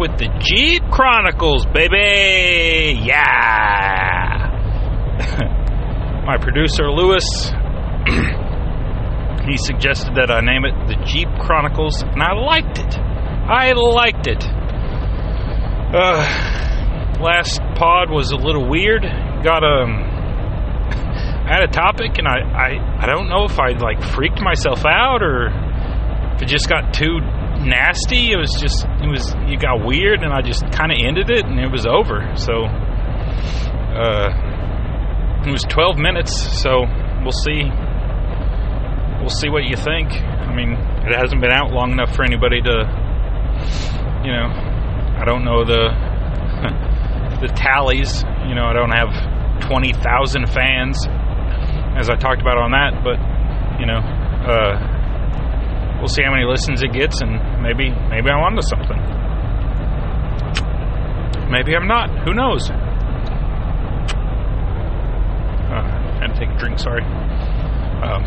with the Jeep Chronicles, baby! Yeah! My producer, Lewis, he suggested that I name it the Jeep Chronicles, and I liked it. I liked it. Uh, last pod was a little weird. Got um, I had a topic, and I, I I don't know if I like freaked myself out or if it just got too nasty. It was just it was it got weird, and I just kind of ended it, and it was over. So, uh, it was 12 minutes. So we'll see. We'll see what you think. I mean, it hasn't been out long enough for anybody to, you know, I don't know the the tallies. You know, I don't have 20,000 fans as I talked about on that, but you know, uh, we'll see how many listens it gets, and maybe maybe I'm onto something. Maybe I'm not. Who knows? Uh, I had to take a drink. Sorry. Um,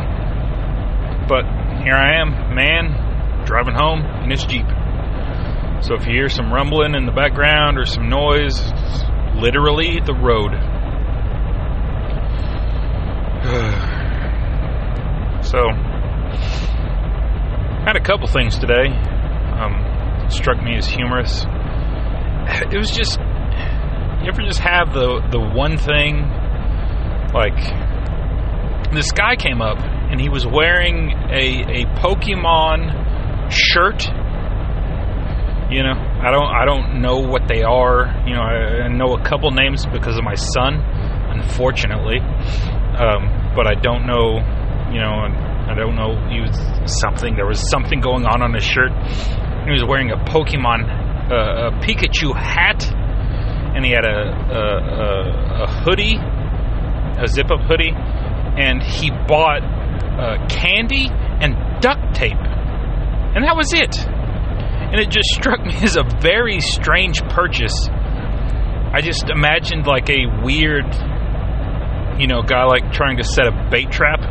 but here I am, man, driving home in this Jeep. So if you hear some rumbling in the background or some noise, it's literally the road. so, had a couple things today. Um, struck me as humorous. It was just, you ever just have the the one thing, like this guy came up and he was wearing a a Pokemon shirt. You know, I don't I don't know what they are. You know, I, I know a couple names because of my son, unfortunately. Um, but I don't know, you know, I don't know. He was something. There was something going on on his shirt. He was wearing a Pokemon, uh, a Pikachu hat, and he had a a, a, a hoodie, a zip-up hoodie, and he bought uh, candy and duct tape, and that was it. And it just struck me as a very strange purchase. I just imagined like a weird you know, guy like trying to set a bait trap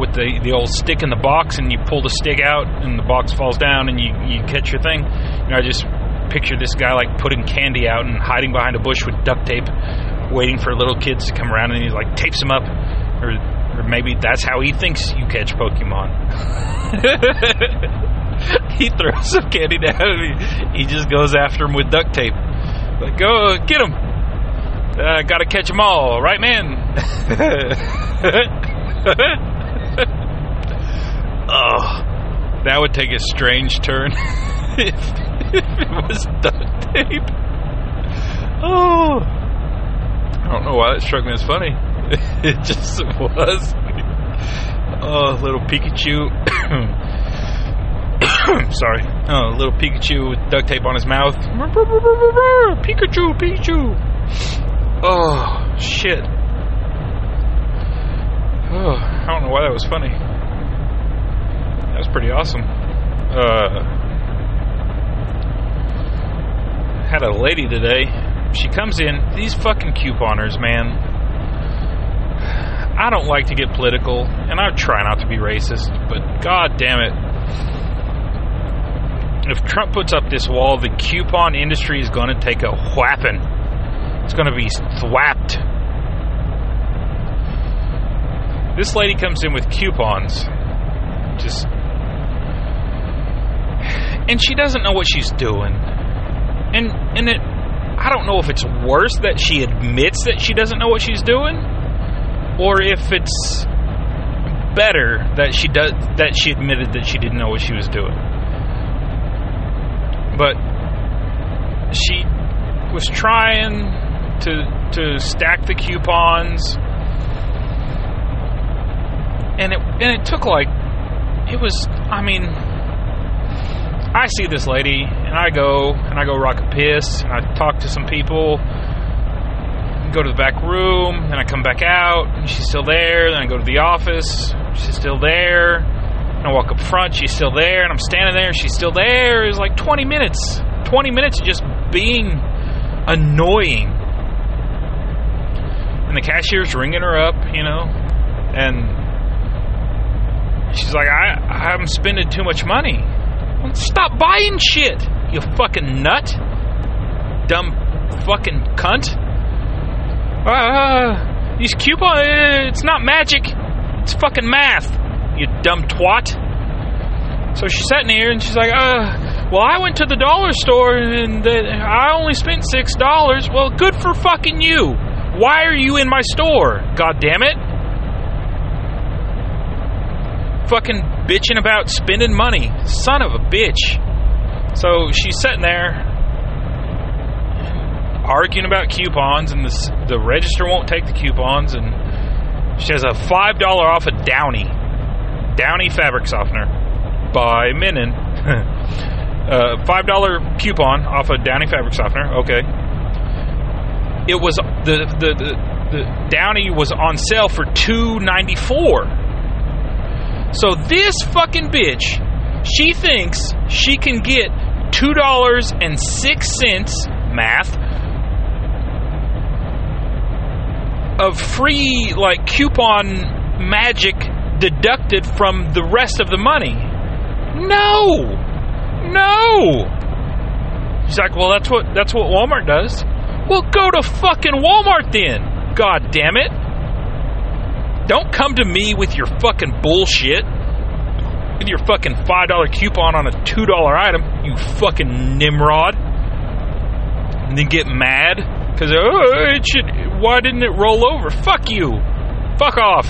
with the the old stick in the box, and you pull the stick out, and the box falls down, and you you catch your thing. You know, I just picture this guy like putting candy out and hiding behind a bush with duct tape, waiting for little kids to come around, and he like tapes them up, or or maybe that's how he thinks you catch Pokemon. he throws some candy down, and he, he just goes after him with duct tape. Like, go get him. Uh, gotta catch them all, right, man? oh, that would take a strange turn if, if it was duct tape. Oh, I don't know why that struck me as funny. It just was. Oh, little Pikachu. Sorry. Oh, little Pikachu with duct tape on his mouth. Pikachu, Pikachu. Oh, shit. Oh, I don't know why that was funny. Was pretty awesome. Uh, had a lady today. She comes in, these fucking couponers, man. I don't like to get political, and I try not to be racist, but god damn it. If Trump puts up this wall, the coupon industry is going to take a whapping. It's going to be thwapped. This lady comes in with coupons. Just. And she doesn't know what she's doing. And, and it. I don't know if it's worse that she admits that she doesn't know what she's doing, or if it's better that she does that she admitted that she didn't know what she was doing. But she was trying to to stack the coupons and it and it took like it was I mean I see this lady and I go and I go rock a piss and I talk to some people. Go to the back room and I come back out and she's still there. Then I go to the office she's still there. And I walk up front she's still there and I'm standing there she's still there. It's like 20 minutes. 20 minutes of just being annoying. And the cashier's ringing her up you know and she's like I, I'm spending too much money stop buying shit you fucking nut? Dumb fucking cunt. Uh, these coupons, it's not magic. It's fucking math, you dumb twat. So she's sitting here and she's like, uh, well, I went to the dollar store and the, I only spent six dollars. Well, good for fucking you. Why are you in my store? God damn it. Fucking bitching about spending money. Son of a bitch. So she's sitting there arguing about coupons, and the, the register won't take the coupons, and she has a $5 off a Downy. Downy fabric softener by Mennen. uh, $5 coupon off a Downy fabric softener. Okay. It was the the, the the Downy was on sale for two ninety four. So this fucking bitch, she thinks she can get two dollars and six cents math of free like coupon magic deducted from the rest of the money. No. No. She's like, "Well, that's what that's what Walmart does." Well, go to fucking Walmart then. God damn it. Don't come to me with your fucking bullshit. With your fucking $5 coupon on a $2 item, you fucking Nimrod. And then get mad because, oh, it should, why didn't it roll over? Fuck you. Fuck off.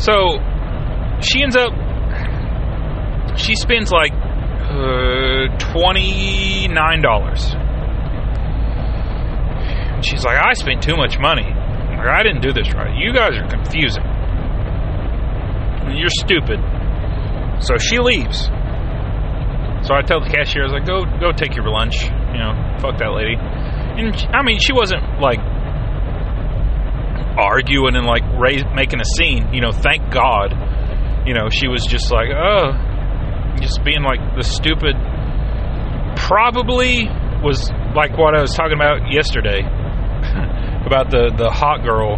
So, she ends up, she spends like uh, $29. She's like, I spent too much money. Like, I didn't do this right. You guys are confusing. You're stupid. So she leaves. So I tell the cashier, I was like, go go take your lunch. You know, fuck that lady. And I mean, she wasn't like arguing and like raise, making a scene. You know, thank God. You know, she was just like, oh, just being like the stupid. Probably was like what I was talking about yesterday about the the hot girl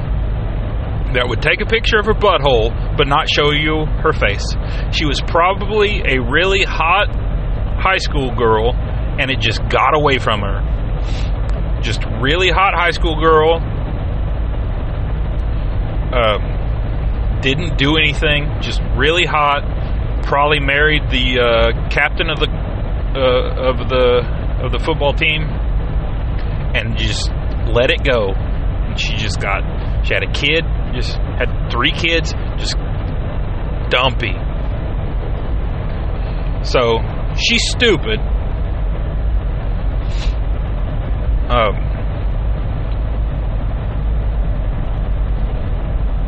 that would take a picture of her butthole but not show you her face. She was probably a really hot high school girl and it just got away from her. Just really hot high school girl. Um, didn't do anything. Just really hot. Probably married the uh, captain of the uh, of the of the football team, and just let it go. She just got. She had a kid. Just had three kids. Just dumpy. So she's stupid. Um,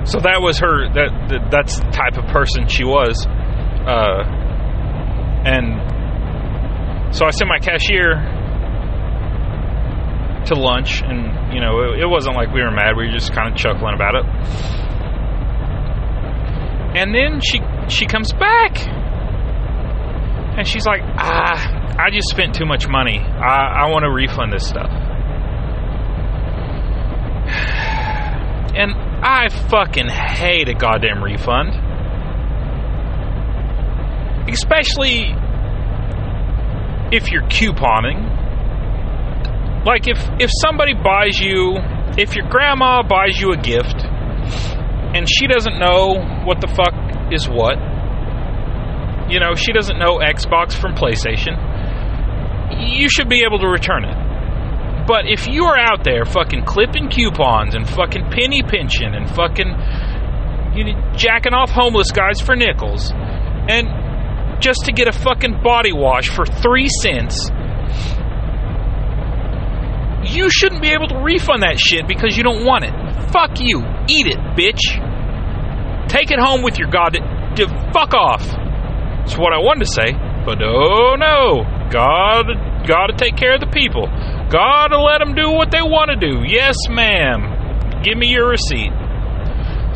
so that was her. That, that that's the type of person she was. Uh, and so I sent my cashier to lunch, and you know it, it wasn't like we were mad. We were just kind of chuckling about it. And then she she comes back and she's like, ah, I just spent too much money. I, I want to refund this stuff. And I fucking hate a goddamn refund. Especially if you're couponing. Like if if somebody buys you, if your grandma buys you a gift and she doesn't know what the fuck is what, you know, she doesn't know Xbox from PlayStation, you should be able to return it. But if you are out there fucking clipping coupons and fucking penny pinching and fucking you know, jacking off homeless guys for nickels and just to get a fucking body wash for three cents, you shouldn't be able to refund that shit because you don't want it. Fuck you. Eat it, bitch. Take it home with your god. Fuck off. That's what I wanted to say, but oh no. God, gotta take care of the people. Gotta let them do what they want to do. Yes, ma'am. Give me your receipt.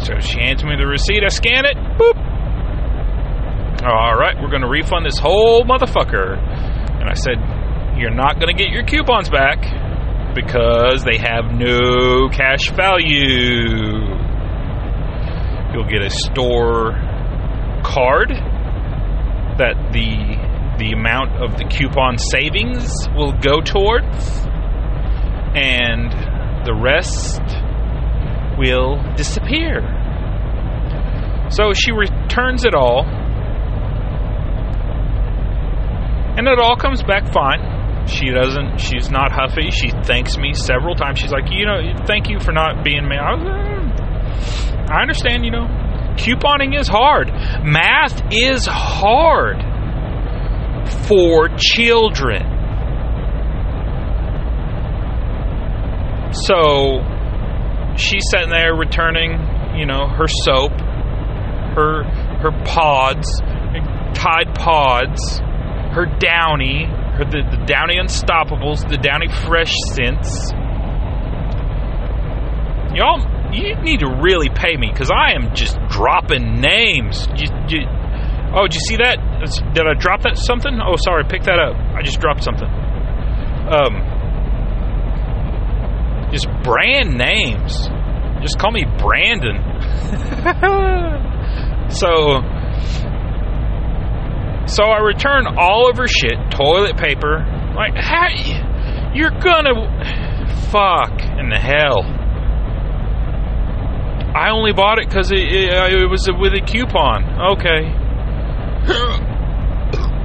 So she hands me the receipt. I scan it. Boop. All right, we're gonna refund this whole motherfucker. And I said, you're not gonna get your coupons back because they have no cash value. You'll get a store card that the the amount of the coupon savings will go towards, and the rest will disappear. So she returns it all, and it all comes back fine. She doesn't. She's not huffy. She thanks me several times. She's like, you know, thank you for not being me. I, uh, I understand. You know, couponing is hard. Math is hard for children. So she's sitting there returning, you know, her soap, her her pods, Tide Pods, her Downy, her the, the Downy Unstoppables, the Downy Fresh Scents. Y'all, you need to really pay me because I am just dropping names. You, you, oh, did you see that? Did I drop that something? Oh, sorry, pick that up. I just dropped something. Um, just brand names. Just call me Brandon. so, so I return all of her shit, toilet paper. Like, how you're gonna fuck in the hell? I only bought it because it, it, it was with a coupon. Okay.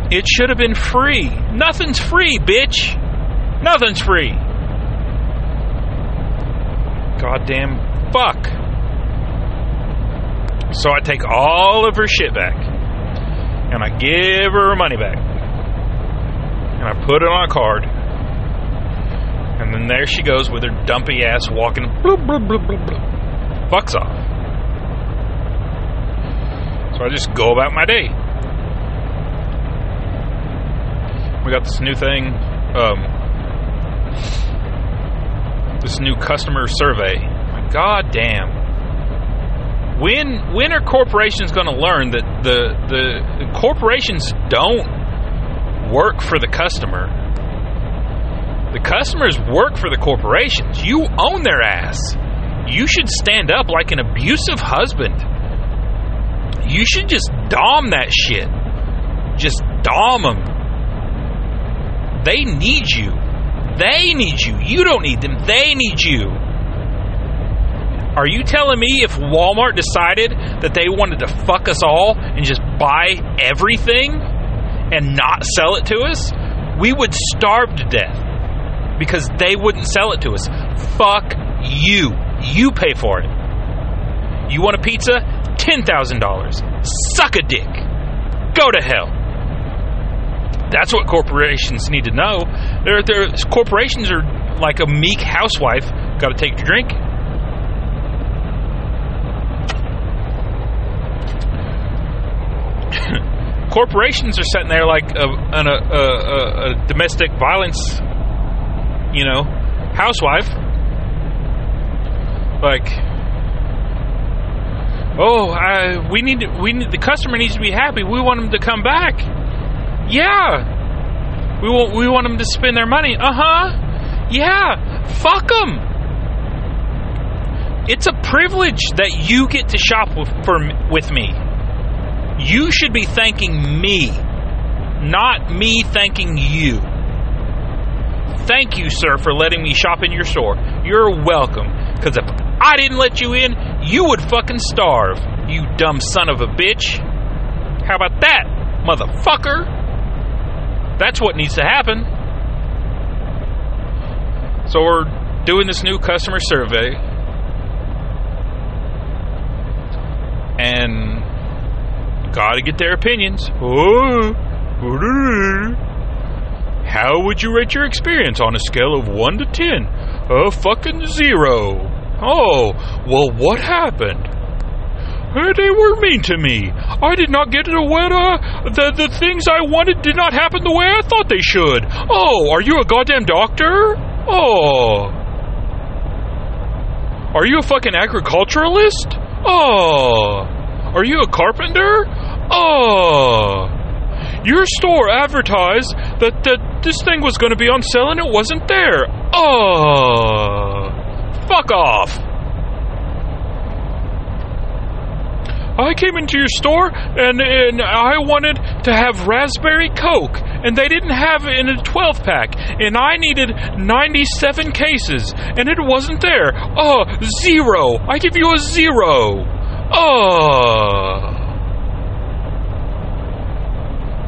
It should have been free. Nothing's free, bitch. Nothing's free. Goddamn fuck. So I take all of her shit back. And I give her her money back. And I put it on a card. And then there she goes with her dumpy ass walking. Bloop, bloop, bloop, bloop, bloop. Fucks off. So I just go about my day. We got this new thing, um, this new customer survey. God damn. When when are corporations going to learn that the the corporations don't work for the customer? The customers work for the corporations. You own their ass. You should stand up like an abusive husband. You should just dom that shit. Just dom them. They need you. They need you. You don't need them. They need you. Are you telling me if Walmart decided that they wanted to fuck us all and just buy everything and not sell it to us, we would starve to death because they wouldn't sell it to us? Fuck you. You pay for it. You want a pizza? $10,000. Suck a dick. Go to hell. That's what corporations need to know. They're, they're, corporations are like a meek housewife. Got to take your drink. Corporations are sitting there like a, a, a, a domestic violence, you know, housewife. Like, oh, I, we need we need the customer needs to be happy. We want them to come back. Yeah, we want we want them to spend their money. Uh huh. Yeah, fuck them. It's a privilege that you get to shop with for with me. You should be thanking me, not me thanking you. Thank you, sir, for letting me shop in your store. You're welcome. Because if I didn't let you in, you would fucking starve, you dumb son of a bitch. How about that, motherfucker? That's what needs to happen. So we're doing this new customer survey. And gotta get their opinions. Oh, how would you rate your experience on a scale of 1 to 10? A fucking zero. Oh, well, what happened? They were mean to me. I did not get the way uh, the the things I wanted did not happen the way I thought they should. Oh, are you a goddamn doctor? Oh. Are you a fucking agriculturalist? Oh. Are you a carpenter? Oh. Your store advertised that, that this thing was going to be on sale and it wasn't there. Oh. Fuck off. I came into your store and, and I wanted to have raspberry Coke, and they didn't have it in a 12 pack, and I needed 97 cases, and it wasn't there. Oh, zero. I give you a zero. Oh.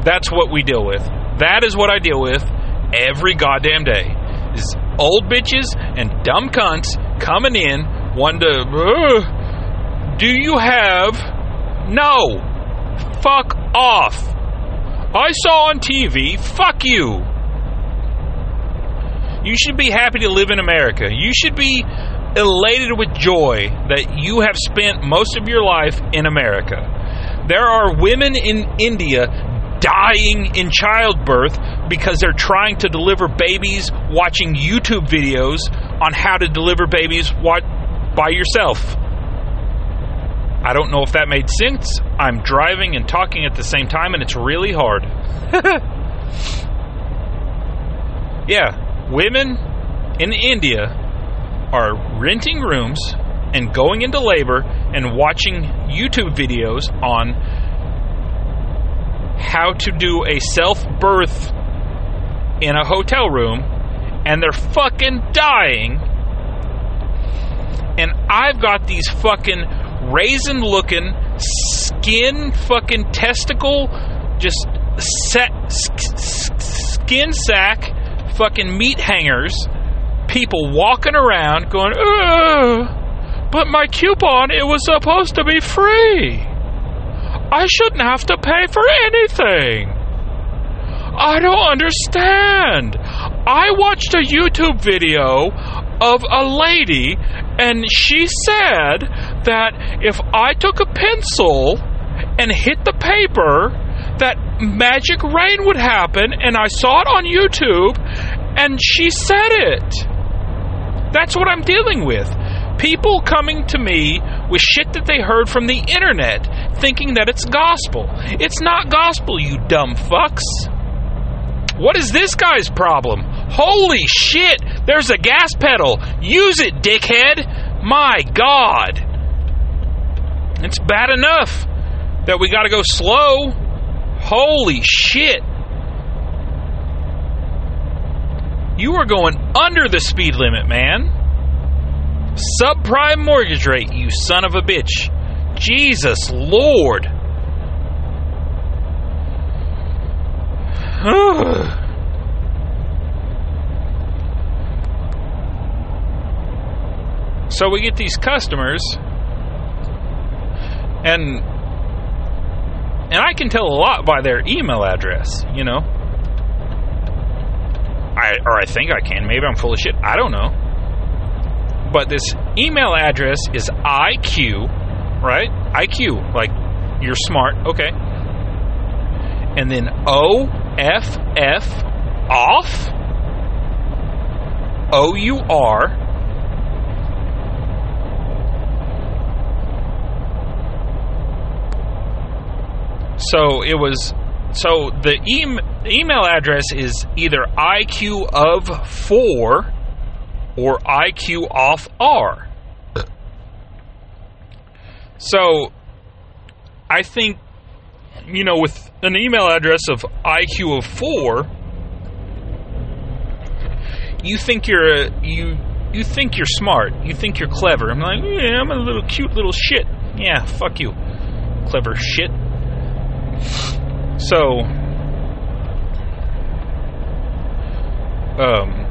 That's what we deal with. That is what I deal with every goddamn day. Is old bitches and dumb cunts coming in, wanting to. Do you have? No. Fuck off. I saw on TV. Fuck you. You should be happy to live in America. You should be elated with joy that you have spent most of your life in America. There are women in India dying in childbirth because they're trying to deliver babies watching YouTube videos on how to deliver babies what by yourself. I don't know if that made sense. I'm driving and talking at the same time and it's really hard. yeah, women in India are renting rooms and going into labor and watching YouTube videos on how to do a self birth in a hotel room and they're fucking dying. And I've got these fucking raisin looking skin fucking testicle just set skin sack fucking meat hangers people walking around going Ugh, but my coupon it was supposed to be free I shouldn't have to pay for anything. I don't understand. I watched a YouTube video of a lady, and she said that if I took a pencil and hit the paper, that magic rain would happen, and I saw it on YouTube, and she said it. That's what I'm dealing with. People coming to me with shit that they heard from the internet, thinking that it's gospel. It's not gospel, you dumb fucks. What is this guy's problem? Holy shit, there's a gas pedal. Use it, dickhead. My god. It's bad enough that we gotta go slow. Holy shit. You are going under the speed limit, man. Subprime mortgage rate, you son of a bitch. Jesus Lord. so we get these customers and and I can tell a lot by their email address, you know. I or I think I can. Maybe I'm full of shit. I don't know but this email address is IQ, right? IQ, like you're smart, okay. And then OFF off O U R So it was so the e- email address is either IQ of 4 or IQ off R. So I think you know with an email address of IQ of 4 you think you're a, you you think you're smart. You think you're clever. I'm like, yeah, I'm a little cute little shit. Yeah, fuck you. Clever shit. So um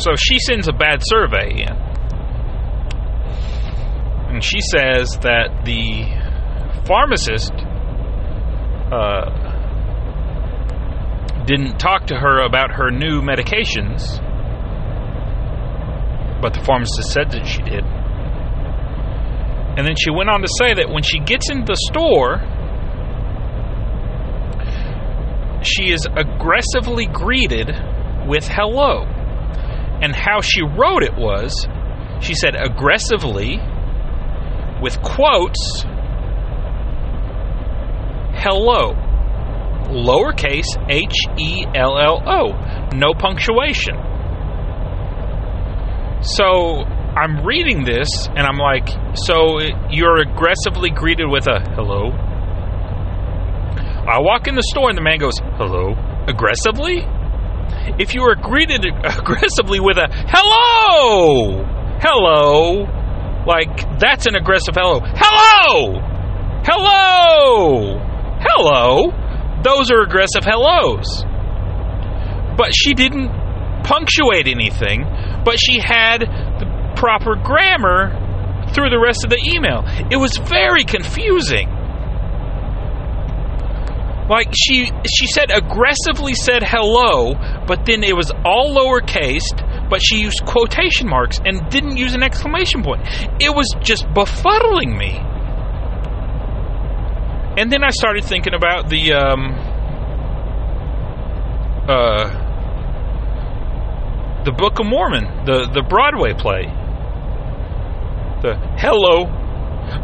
So she sends a bad survey in. And she says that the pharmacist uh, didn't talk to her about her new medications, but the pharmacist said that she did. And then she went on to say that when she gets into the store, she is aggressively greeted with hello. And how she wrote it was she said aggressively, with quotes, hello, lowercase h e l l o, no punctuation. So I'm reading this and I'm like, so you're aggressively greeted with a hello? I walk in the store and the man goes, hello? Aggressively? If you are greeted aggressively with a hello, hello, like that's an aggressive hello. Hello! Hello! Hello! Those are aggressive hellos. But she didn't punctuate anything, but she had the proper grammar through the rest of the email. It was very confusing. Like she she said aggressively said hello, but then it was all lowercase, but she used quotation marks and didn't use an exclamation point. It was just befuddling me. And then I started thinking about the um uh the Book of Mormon, the the Broadway play. The hello,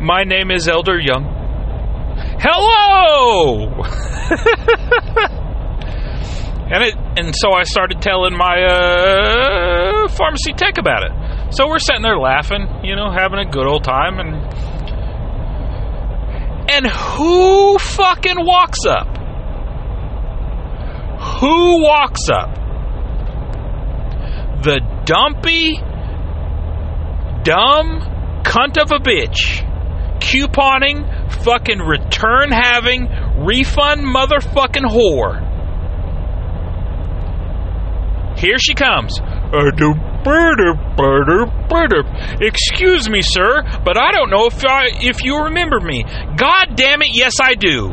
my name is Elder Young. Hello! and it and so I started telling my uh, pharmacy tech about it. So we're sitting there laughing, you know, having a good old time and and who fucking walks up? Who walks up? The dumpy dumb cunt of a bitch couponing, fucking return having, refund motherfucking whore. Here she comes. Excuse me, sir, but I don't know if I, if you remember me. God damn it, yes I do.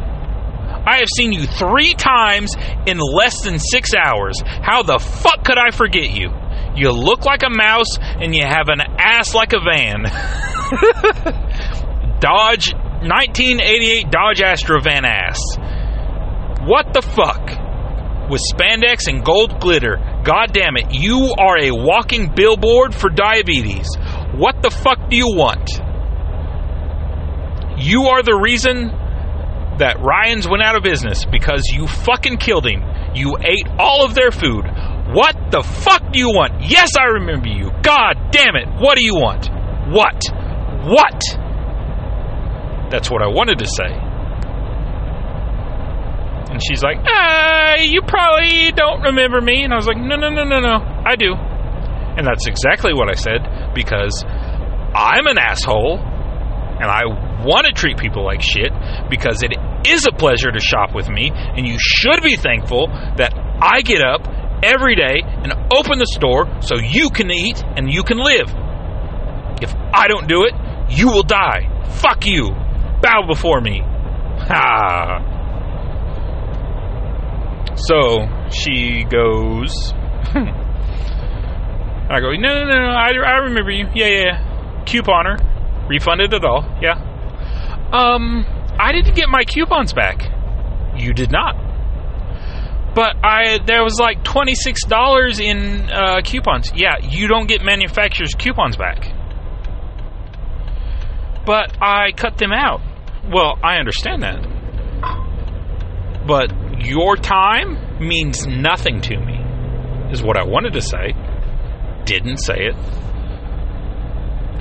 I have seen you three times in less than six hours. How the fuck could I forget you? You look like a mouse and you have an ass like a van. Dodge 1988 Dodge Astro van ass. What the fuck? With spandex and gold glitter. God damn it, you are a walking billboard for diabetes. What the fuck do you want? You are the reason that Ryan's went out of business because you fucking killed him. You ate all of their food. What the fuck do you want? Yes, I remember you. God damn it. What do you want? What? What? That's what I wanted to say. And she's like, ah, you probably don't remember me. And I was like, no, no, no, no, no. I do. And that's exactly what I said because I'm an asshole and I want to treat people like shit because it is a pleasure to shop with me. And you should be thankful that I get up every day and open the store so you can eat and you can live. If I don't do it, you will die. Fuck you. Bow before me. Ha. So she goes. I go, no, no, no, no, I, I remember you. Yeah, yeah, yeah. Couponer. Refunded it all. Yeah. Um, I didn't get my coupons back. You did not. But I there was like twenty six dollars in uh, coupons. Yeah, you don't get manufacturer's coupons back. But I cut them out. Well, I understand that. But your time means nothing to me, is what I wanted to say. Didn't say it.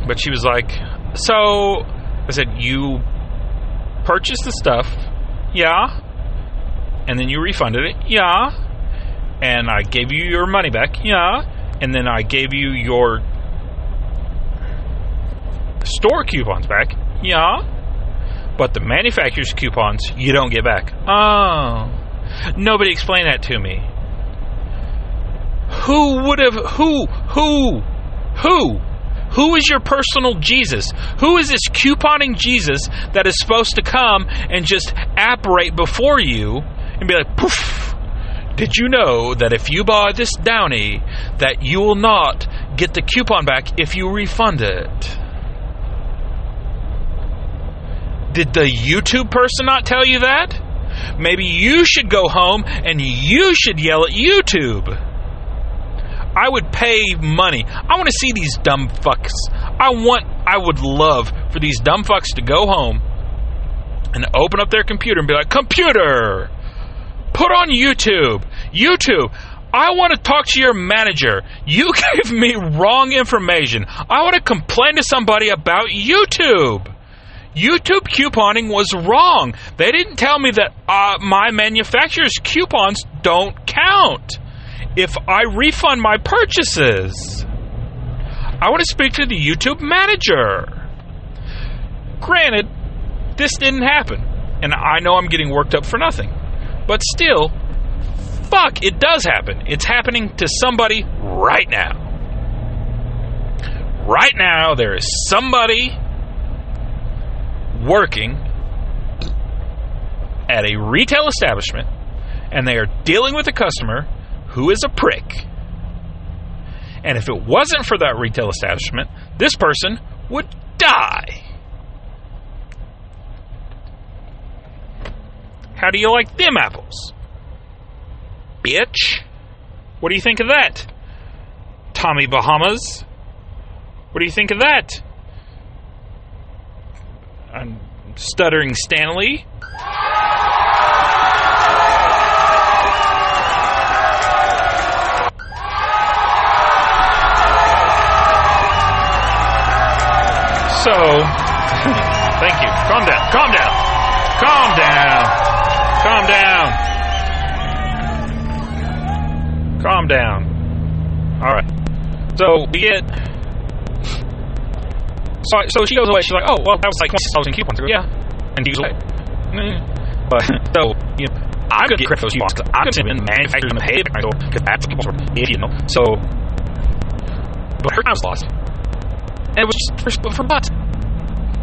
But she was like, So, I said, You purchased the stuff. Yeah. And then you refunded it. Yeah. And I gave you your money back. Yeah. And then I gave you your store coupons back. Yeah. But the manufacturer's coupons you don't get back. Oh. Nobody explained that to me. Who would have who who who who is your personal Jesus? Who is this couponing Jesus that is supposed to come and just apparate before you and be like, poof? Did you know that if you buy this Downy, that you will not get the coupon back if you refund it? Did the YouTube person not tell you that? Maybe you should go home and you should yell at YouTube. I would pay money. I want to see these dumb fucks. I want, I would love for these dumb fucks to go home and open up their computer and be like, Computer, put on YouTube. YouTube, I want to talk to your manager. You gave me wrong information. I want to complain to somebody about YouTube. YouTube couponing was wrong. They didn't tell me that uh, my manufacturer's coupons don't count if I refund my purchases. I want to speak to the YouTube manager. Granted, this didn't happen, and I know I'm getting worked up for nothing. But still, fuck, it does happen. It's happening to somebody right now. Right now, there is somebody working at a retail establishment and they are dealing with a customer who is a prick. And if it wasn't for that retail establishment, this person would die. How do you like them apples? Bitch. What do you think of that? Tommy Bahamas. What do you think of that? I'm stuttering Stanley. So, thank you. Calm down. Calm down. Calm down. Calm down. Calm down. All right. So we get. So, so she goes away. She's like, "Oh, well, that was like twenty thousand coupons." I go, "Yeah," and he goes away. Mm. But so you know, I'm gonna get credit for those coupons because I'm gonna send them in. The manufacturer's gonna pay back. Because that's what coupons for, if you know. So, but her time was lost. And it was just for, for what?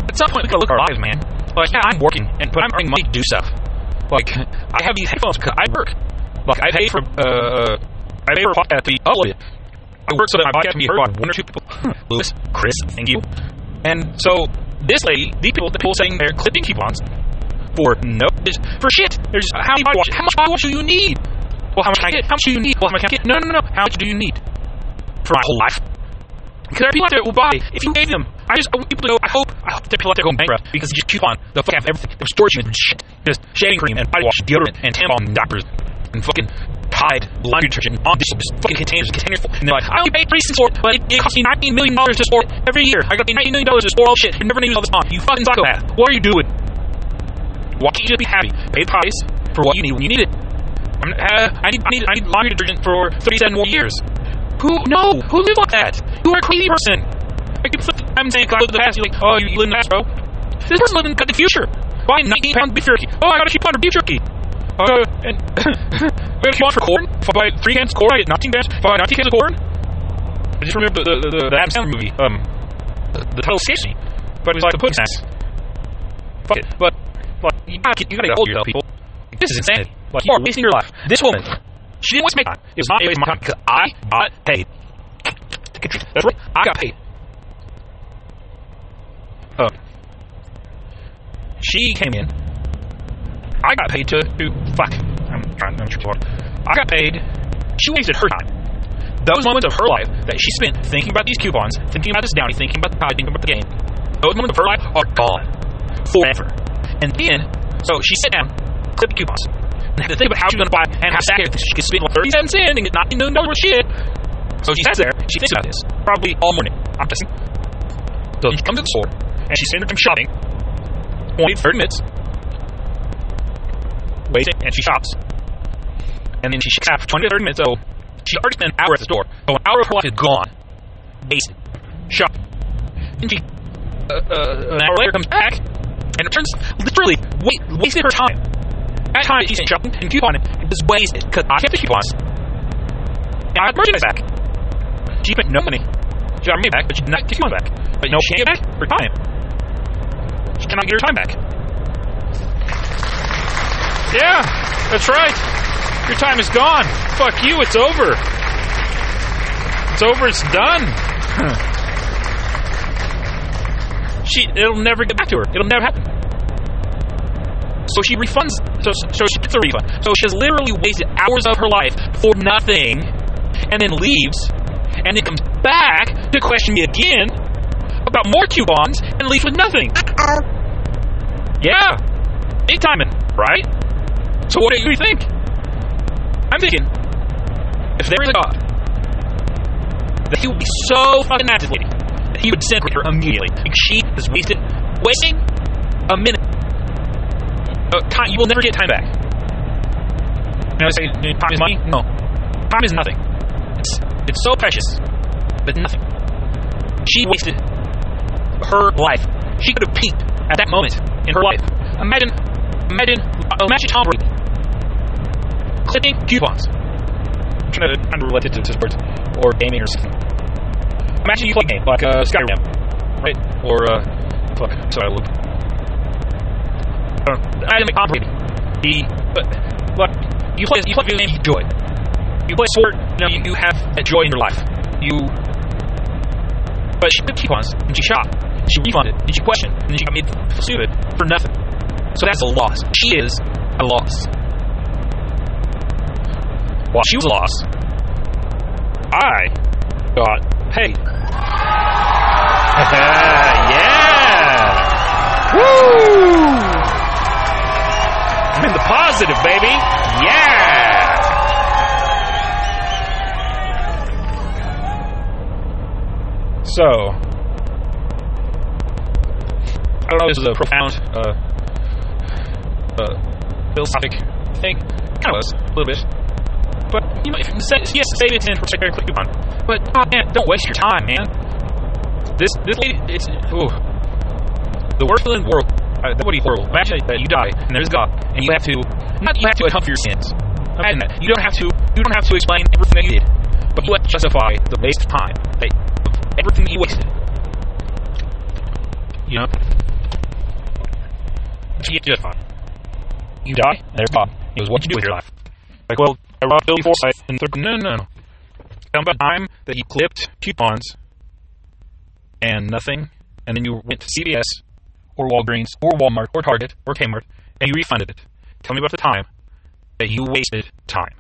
At some point, we gotta look our lives, man. Like, yeah, I'm working, and but I'm earning money to do stuff. Like, I have these headphones because I work. Like, I pay for, uh, I pay for a podcast to be uploaded. I work so that my podcast can be heard by one or two people. Lewis, Chris, thank you. And so, this lady, these people, the people saying they're clipping coupons for no, for shit. There's how many body? How much body wash do you need? Well, how much can I get? How much do you need? Well, how much can I get? No, no, no. How much do you need for my whole life? Because there are people out there who buy if you gave them. I just I want people to go. I hope I hope there are people out there going bankrupt because just coupon the fuck out everything. There's storage shit, just shaving cream and body wash, deodorant and tampon diapers and fucking Tide laundry detergent on this just fucking containers, containers full. And they're like, I only paid three cents for it, but it, it me nineteen million dollars to store every year. I got to pay nineteen million dollars to store all shit. You never use all this on. You fucking psychopath. What are you doing? Why can't you just be happy? Pay the price for what you need when you need it. Uh, I need I need I need laundry detergent for thirty-seven more years. Who? No. Who lives like that? You are a crazy person. Keep I'm saying, I live the past. You're like, oh, you live in the past, bro. This person lives in the future. Buying 19 pound beef jerky. Oh, I got a cheap pound of beef jerky. Uh, and we a for corn. I three cans corn, I get 19 cans. Buy 19 cans of corn, I just remember the the, the, the Adam Sandler movie. Um, the, the title escapes me, but it was like a pudding. Fuck it, but like you gotta, you gotta hold yourself, people. Like, this is insanity. Like you are wasting your life. This woman, she didn't waste my time. It was not a waste my time because I got paid. That's right. I got paid. Uh, she came in. I got paid to fuck. I'm trying. I'm hard. I got paid. She wasted her time. Those moments of her life that she spent thinking about these coupons, thinking about this downy, thinking about the pie, thinking about the game. Those moments of her life are gone forever. And then, so she sat down, clipped the coupons, and had to think about how she's going to buy and how sad she could spend like 30 cents and get $19 million worth of shit. So she sits there, she thinks about this, probably all morning. I'm guessing. So she comes to the store, and she's sitting there shopping. 20, 30 minutes. Waits, and she shops. And then she shops out for 20 to 30 minutes, so she already spent an hour at the store. So an hour of her life is gone. Wasted. Shop. And she, uh, uh, an hour later, comes back, and it turns literally wait, wasted her time. That time she spent shopping and couponing was wasted, because I kept the coupons. And I got merchandise back. She spent no money. She got money back, but she did not get coupons back. But no, she can't get back her time. She cannot get her time back. Yeah, that's right. Your time is gone. Fuck you, it's over. It's over, it's done. she it'll never get back to her. It'll never happen. So she refunds so so she gets a refund. So she has literally wasted hours of her life for nothing and then leaves and then comes back to question me again about more coupons and leaves with nothing. Yeah. Big timing, right? So what do you think? I'm thinking, if there is a God, that he would be so fucking at that he would disintegrate her immediately. Because she has wasted, wasting a minute. Uh, time, you will never get time back. You know, say time is money. No, time is nothing. It's it's so precious, but nothing. She wasted her life. She could have peaked at that moment in her life. Imagine, imagine, imagine Tom Brady clipping coupons. I'm trying to sports or gaming or something. Imagine you play a game like uh, Skyrim, right? Or uh, fuck, sorry, I. I don't know. Imagine like Tom Brady. He, but, but you play, you play video game, you enjoy. You play sport, you know, you, you have a joy in your life. You, but she clipped coupons and she shot. She refunded and she questioned and she got made stupid for nothing. So that's a loss. She is a loss. While she was a loss, I got paid. yeah! Woo! I'm in the positive, baby. Yeah! So, I don't know. This is a profound, uh, uh, philosophic thing. Kind of was a little bit, but you say, yes, save it protect and click coupon. But oh man, don't waste your time, man. This this lady, it's ooh, the worst in the world. Uh, that would be horrible. Imagine that you die and there's God, and you have to not you have to atone for your sins. Imagine that you don't have to you don't have to explain everything that you did, but you have to justify the waste of time, of everything that you wasted. You know, you justify. You die, and there's God. It was what you do with your life. Like, well, I robbed Billy Forsyth, and they're, no, no. Tell about time that you clipped coupons and nothing, and then you went to CVS or Walgreens or Walmart or Target or Kmart and you refunded it. Tell me about the time that you wasted time.